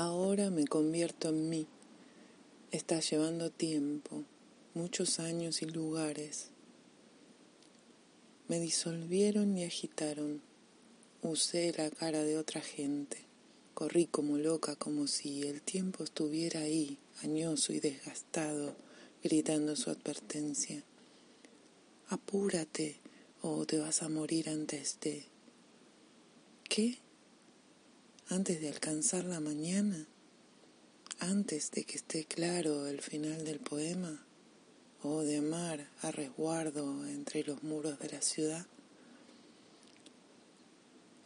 Ahora me convierto en mí. Está llevando tiempo, muchos años y lugares. Me disolvieron y agitaron. Usé la cara de otra gente. Corrí como loca, como si el tiempo estuviera ahí, añoso y desgastado, gritando su advertencia. Apúrate o te vas a morir antes de... ¿Qué? Antes de alcanzar la mañana, antes de que esté claro el final del poema, o de amar a resguardo entre los muros de la ciudad.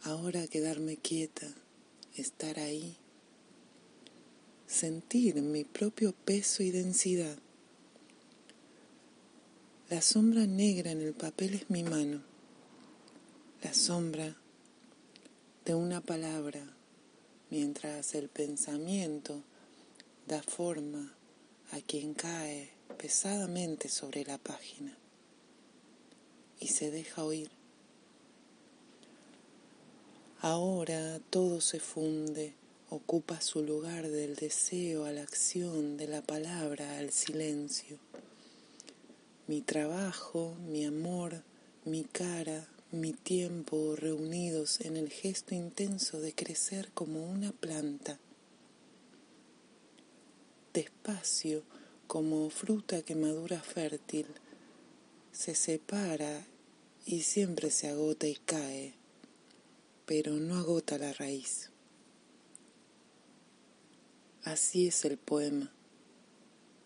Ahora quedarme quieta, estar ahí, sentir mi propio peso y densidad. La sombra negra en el papel es mi mano, la sombra de una palabra mientras el pensamiento da forma a quien cae pesadamente sobre la página y se deja oír. Ahora todo se funde, ocupa su lugar del deseo a la acción, de la palabra al silencio. Mi trabajo, mi amor, mi cara, mi tiempo reunidos en el gesto intenso de crecer como una planta, despacio como fruta que madura fértil, se separa y siempre se agota y cae, pero no agota la raíz. Así es el poema.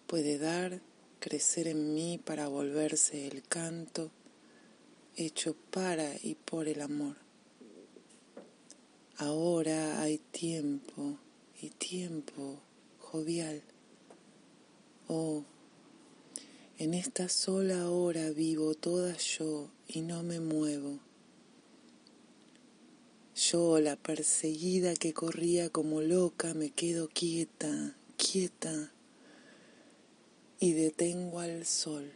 Puede dar, crecer en mí para volverse el canto, hecho para y por el amor. Ahora hay tiempo y tiempo jovial. Oh, en esta sola hora vivo toda yo y no me muevo. Yo, la perseguida que corría como loca, me quedo quieta, quieta y detengo al sol.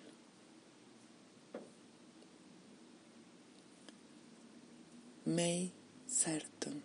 May Certain